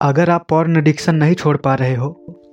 अगर आप porn addiction नहीं छोड़ पा रहे हो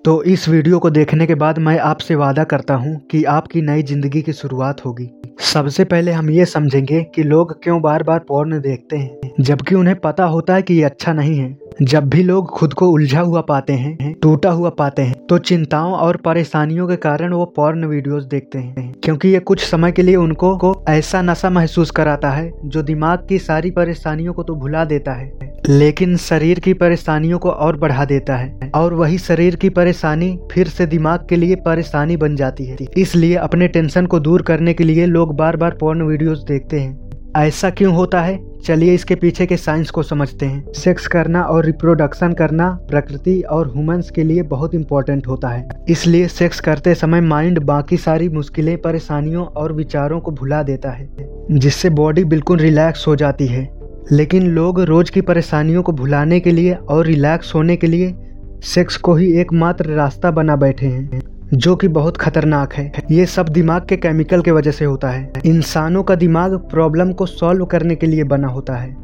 तो इस वीडियो को देखने के बाद मैं आपसे वादा करता हूँ कि आपकी नई ज़िंदगी की शुरुआत होगी। सबसे पहले हम ये समझेंगे कि लोग क्यों बार बार पॉर्न देखते हैं, जबकि उन्हें पता होता है कि ये अच्छा नहीं है। जब भी लोग खुद को उलझा हुआ पाते हैं, टूटा हुआ पाते हैं तो चिंताओं और परेशानियों के कारण वो पॉर्न वीडियोस देखते हैं, क्योंकि ये कुछ समय के लिए उनको को ऐसा नशा महसूस कराता है, जो दिमाग की सारी परेशानियों को तो भुला देता है, लेकिन शरीर की परेशानियों को और बढ़ा देता है, और वही शरीर की परेशानी फिर से दिमाग के लिए परेशानी बन जाती है। इसलिए अपने टेंशन को दूर करने के लिए लोग बार बार पॉर्न वीडियोस देखते हैं। ऐसा क्यों होता है? चलिए इसके पीछे के साइंस को समझते हैं। सेक्स करना और रिप्रोडक्शन करना प्रकृति और ह्यूमंस के लिए बहुत इंपॉर्टेंट होता है। इसलिए सेक्स करते समय माइंड बाकी सारी मुश्किलें, परेशानियों और विचारों को भुला देता है, जिससे बॉडी बिल्कुल रिलैक्स हो जाती है। लेकिन लोग रोज की परेशानियों को भुलाने के लिए और रिलैक्स होने के लिए सेक्स को ही एकमात्र रास्ता बना बैठे हैं। जो कि बहुत खतरनाक है। ये सब दिमाग के केमिकल के वजह से होता है। इंसानों का दिमाग प्रॉब्लम को सॉल्व करने के लिए बना होता है।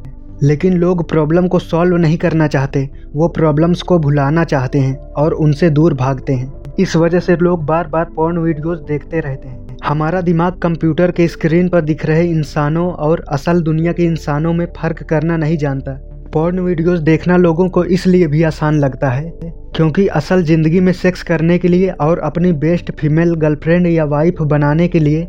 लेकिन लोग प्रॉब्लम को सॉल्व नहीं करना चाहते, वो प्रॉब्लम्स को भुलाना चाहते हैं और उनसे दूर भागते हैं। इस वजह से लोग बार बार पॉर्न वीडियोस देखते रहते हैं। हमारा दिमाग कंप्यूटर के स्क्रीन पर दिख रहे इंसानों और असल दुनिया के इंसानों में फ़र्क करना नहीं जानता। पॉर्न वीडियोस देखना लोगों को इसलिए भी आसान लगता है, क्योंकि असल ज़िंदगी में सेक्स करने के लिए और अपनी बेस्ट फीमेल गर्लफ्रेंड या वाइफ बनाने के लिए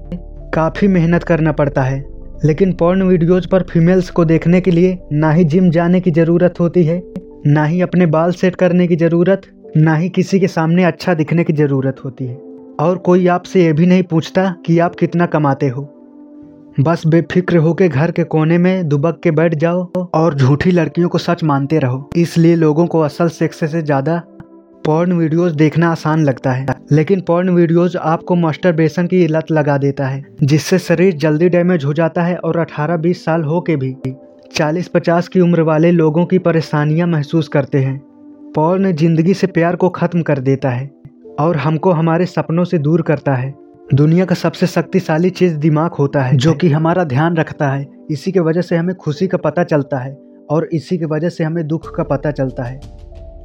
काफ़ी मेहनत करना पड़ता है। लेकिन पॉर्न वीडियोज़ पर फीमेल्स को देखने के लिए ना ही जिम जाने की ज़रूरत होती है, ना ही अपने बाल सेट करने की ज़रूरत, ना ही किसी के सामने अच्छा दिखने की ज़रूरत होती है। और कोई आपसे ये भी नहीं पूछता कि आप कितना कमाते हो। बस बेफिक्र होके घर के कोने में दुबक के बैठ जाओ और झूठी लड़कियों को सच मानते रहो। इसलिए लोगों को असल सेक्स से ज़्यादा पॉर्न वीडियोस देखना आसान लगता है। लेकिन पॉर्न वीडियोस आपको मास्टरबेशन की लत लगा देता है, जिससे शरीर जल्दी डैमेज हो जाता है और 18-20 साल हो के भी 40-50 की उम्र वाले लोगों की परेशानियाँ महसूस करते हैं। पॉर्न ज़िंदगी से प्यार को खत्म कर देता है और हमको हमारे सपनों से दूर करता है। दुनिया का सबसे शक्तिशाली चीज़ दिमाग होता है जो कि हमारा ध्यान रखता है। इसी के वजह से हमें खुशी का पता चलता है और इसी की वजह से हमें दुख का पता चलता है।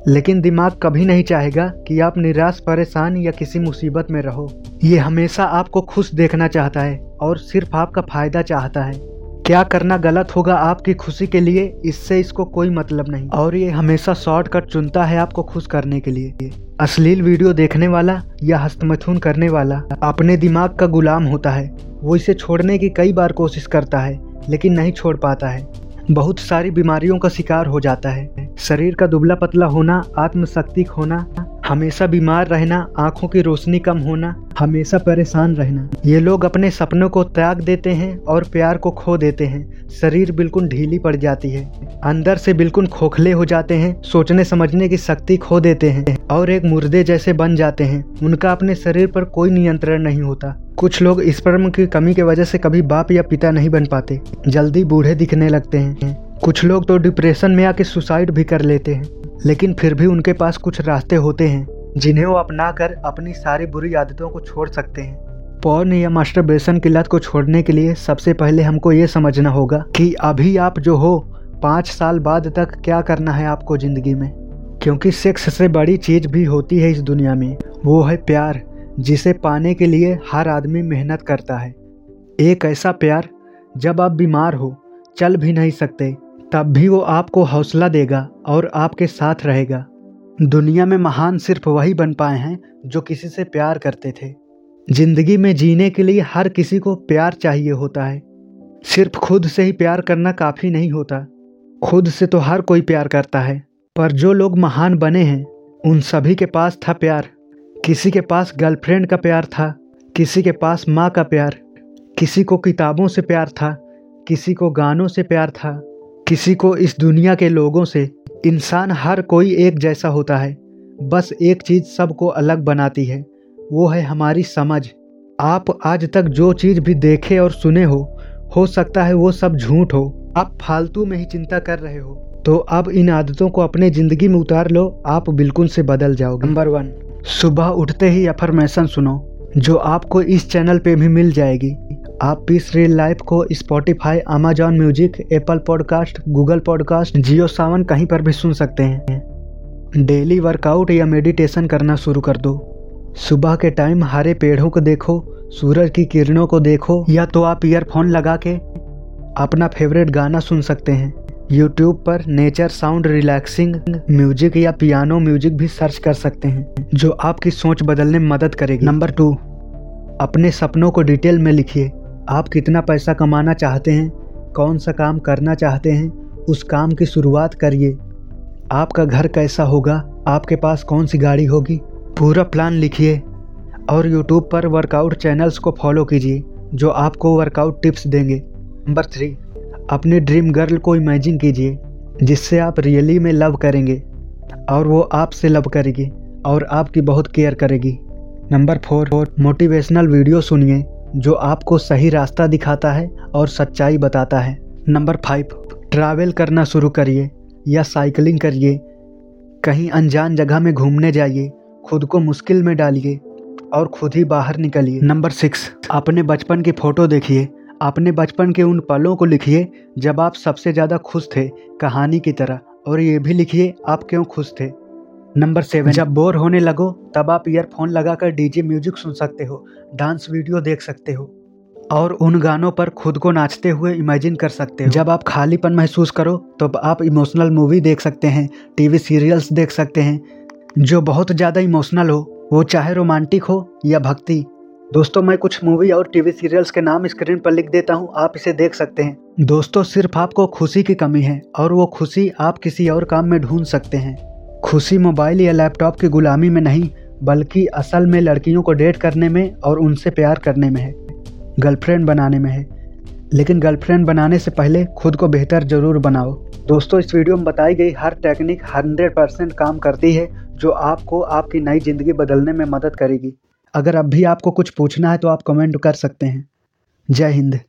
लेकिन दिमाग कभी नहीं चाहेगा कि आप निराश परेशान या किसी मुसीबत में रहो। ये हमेशा आपको खुश देखना चाहता है और सिर्फ़ आपका फ़ायदा चाहता है। क्या करना गलत होगा आपकी खुशी के लिए, इससे इसको कोई मतलब नहीं। और ये हमेशा शॉर्टकट चुनता है आपको खुश करने के लिए। अश्लील वीडियो देखने वाला या हस्तमैथुन करने वाला अपने दिमाग का गुलाम होता है। वो इसे छोड़ने की कई बार कोशिश करता है, लेकिन नहीं छोड़ पाता है। बहुत सारी बीमारियों का शिकार हो जाता है। शरीर का दुबला पतला होना, आत्मशक्ति खोना, हमेशा बीमार रहना, आँखों की रोशनी कम होना हमेशा परेशान रहना। ये लोग अपने सपनों को त्याग देते हैं और प्यार को खो देते हैं। शरीर बिल्कुल ढीली पड़ जाती है। अंदर से बिल्कुल खोखले हो जाते हैं। सोचने समझने की शक्ति खो देते हैं और एक मुर्दे जैसे बन जाते हैं। उनका अपने शरीर पर कोई नियंत्रण नहीं होता। कुछ लोग इस स्पर्म की कमी की वजह से कभी बाप या पिता नहीं बन पाते। जल्दी बूढ़े दिखने लगते हैं। कुछ लोग तो डिप्रेशन में आके सुसाइड भी कर लेते हैं। लेकिन फिर भी उनके पास कुछ रास्ते होते हैं। जिन्हें वो अपना कर अपनी सारी बुरी आदतों को छोड़ सकते हैं। पौन या मास्टरबेशन की लत को छोड़ने के लिए सबसे पहले हमको ये समझना होगा कि अभी आप जो हो, पाँच साल बाद तक क्या करना है आपको ज़िंदगी में? क्योंकि सेक्स से बड़ी चीज़ भी होती है इस दुनिया में। वो है प्यार, जिसे पाने के लिए हर आदमी मेहनत करता है। एक ऐसा प्यार, जब आप बीमार हो, चल भी नहीं सकते, तब भी वो आपको हौसला देगा और आपके साथ रहेगा। दुनिया में महान सिर्फ़ वही बन पाए हैं, जो किसी से प्यार करते थे। ज़िंदगी में जीने के लिए हर किसी को प्यार चाहिए होता है। सिर्फ़ खुद से ही प्यार करना काफ़ी नहीं होता। खुद से तो हर कोई प्यार करता है। पर जो लोग महान बने हैं, उन सभी के पास था प्यार। किसी के पास गर्लफ्रेंड का प्यार था, किसी के पास माँ का प्यार। किसी को किताबों से प्यार था, किसी को गानों से प्यार था। किसी को इस दुनिया के लोगों से इंसान हर कोई एक जैसा होता है बस एक चीज़ सबको अलग बनाती है वो है हमारी समझ। आप आज तक जो चीज़ भी देखे और सुने हो हो सकता है वो सब झूठ हो। आप फालतू में ही चिंता कर रहे हो। तो अब इन आदतों को अपने ज़िंदगी में उतार लो आप बिल्कुल से बदल जाओगे। Number one. सुबह उठते ही अफर्मेशन सुनो जो आपको इस चैनल पे भी मिल जाएगी। आप पीस रियल लाइफ को Spotify Amazon music Apple podcast Google podcast Jio Saavn कहीं पर भी सुन सकते हैं। डेली वर्कआउट या मेडिटेशन करना शुरू कर दो। सुबह के टाइम हरे पेड़ों को देखो, सूरज की किरणों को देखो, या तो आप ईयरफोन लगा के अपना फेवरेट गाना सुन सकते हैं। यूट्यूब पर नेचर साउंड रिलैक्सिंग म्यूज़िक या पियानो म्यूज़िक भी सर्च कर सकते हैं, जो आपकी सोच बदलने में मदद करेगी। नंबर टू अपने सपनों को डिटेल में लिखिए। आप कितना पैसा कमाना चाहते हैं, कौन सा काम करना चाहते हैं, उस काम की शुरुआत करिए। आपका घर कैसा होगा? आपके पास कौन सी गाड़ी होगी? पूरा प्लान लिखिए और यूट्यूब पर वर्कआउट चैनल्स को फॉलो कीजिए, जो आपको वर्कआउट टिप्स देंगे। नंबर थ्री अपने ड्रीम गर्ल को इमेजिन कीजिए, जिससे आप रियली में लव करेंगे और वो आपसे लव करेगी और आपकी बहुत केयर करेगी। नंबर फोर मोटिवेशनल वीडियो सुनिए। जो आपको सही रास्ता दिखाता है और सच्चाई बताता है। नंबर फाइव ट्रैवल करना शुरू करिए या साइकिलिंग करिए। कहीं अनजान जगह में घूमने जाइए, खुद को मुश्किल में डालिए और खुद ही बाहर निकलिए। नंबर सिक्स अपने बचपन की फ़ोटो देखिए। अपने बचपन के उन पलों को लिखिए जब आप सबसे ज़्यादा खुश थे कहानी की तरह। और ये भी लिखिए, आप क्यों खुश थे? नंबर सेवन जब बोर होने लगो, तब आप ईयरफोन लगाकर डीजे म्यूज़िक सुन सकते हो डांस वीडियो देख सकते हो, और उन गानों पर खुद को नाचते हुए इमेजिन कर सकते हो। जब आप खालीपन महसूस करो तो आप इमोशनल मूवी देख सकते हैं टीवी सीरियल्स देख सकते हैं। जो बहुत ज़्यादा इमोशनल हो, वो चाहे रोमांटिक हो या भक्ति। दोस्तों, मैं कुछ मूवी और टीवी सीरियल्स के नाम स्क्रीन पर लिख देता हूँ, आप इसे देख सकते हैं। दोस्तों, सिर्फ़ आपको खुशी की कमी है, और वो खुशी आप किसी और काम में ढूंढ सकते हैं। खुशी मोबाइल या लैपटॉप की गुलामी में नहीं, बल्कि असल में लड़कियों को डेट करने में और उनसे प्यार करने में है। गर्लफ्रेंड बनाने में है। लेकिन गर्लफ्रेंड बनाने से पहले खुद को बेहतर ज़रूर बनाओ। दोस्तों, इस वीडियो में बताई गई हर टेक्निक हंड्रेड परसेंट काम करती है, जो आपको आपकी नई ज़िंदगी बदलने में मदद करेगी। अगर अब भी आपको कुछ पूछना है तो आप कमेंट कर सकते हैं। जय हिंद।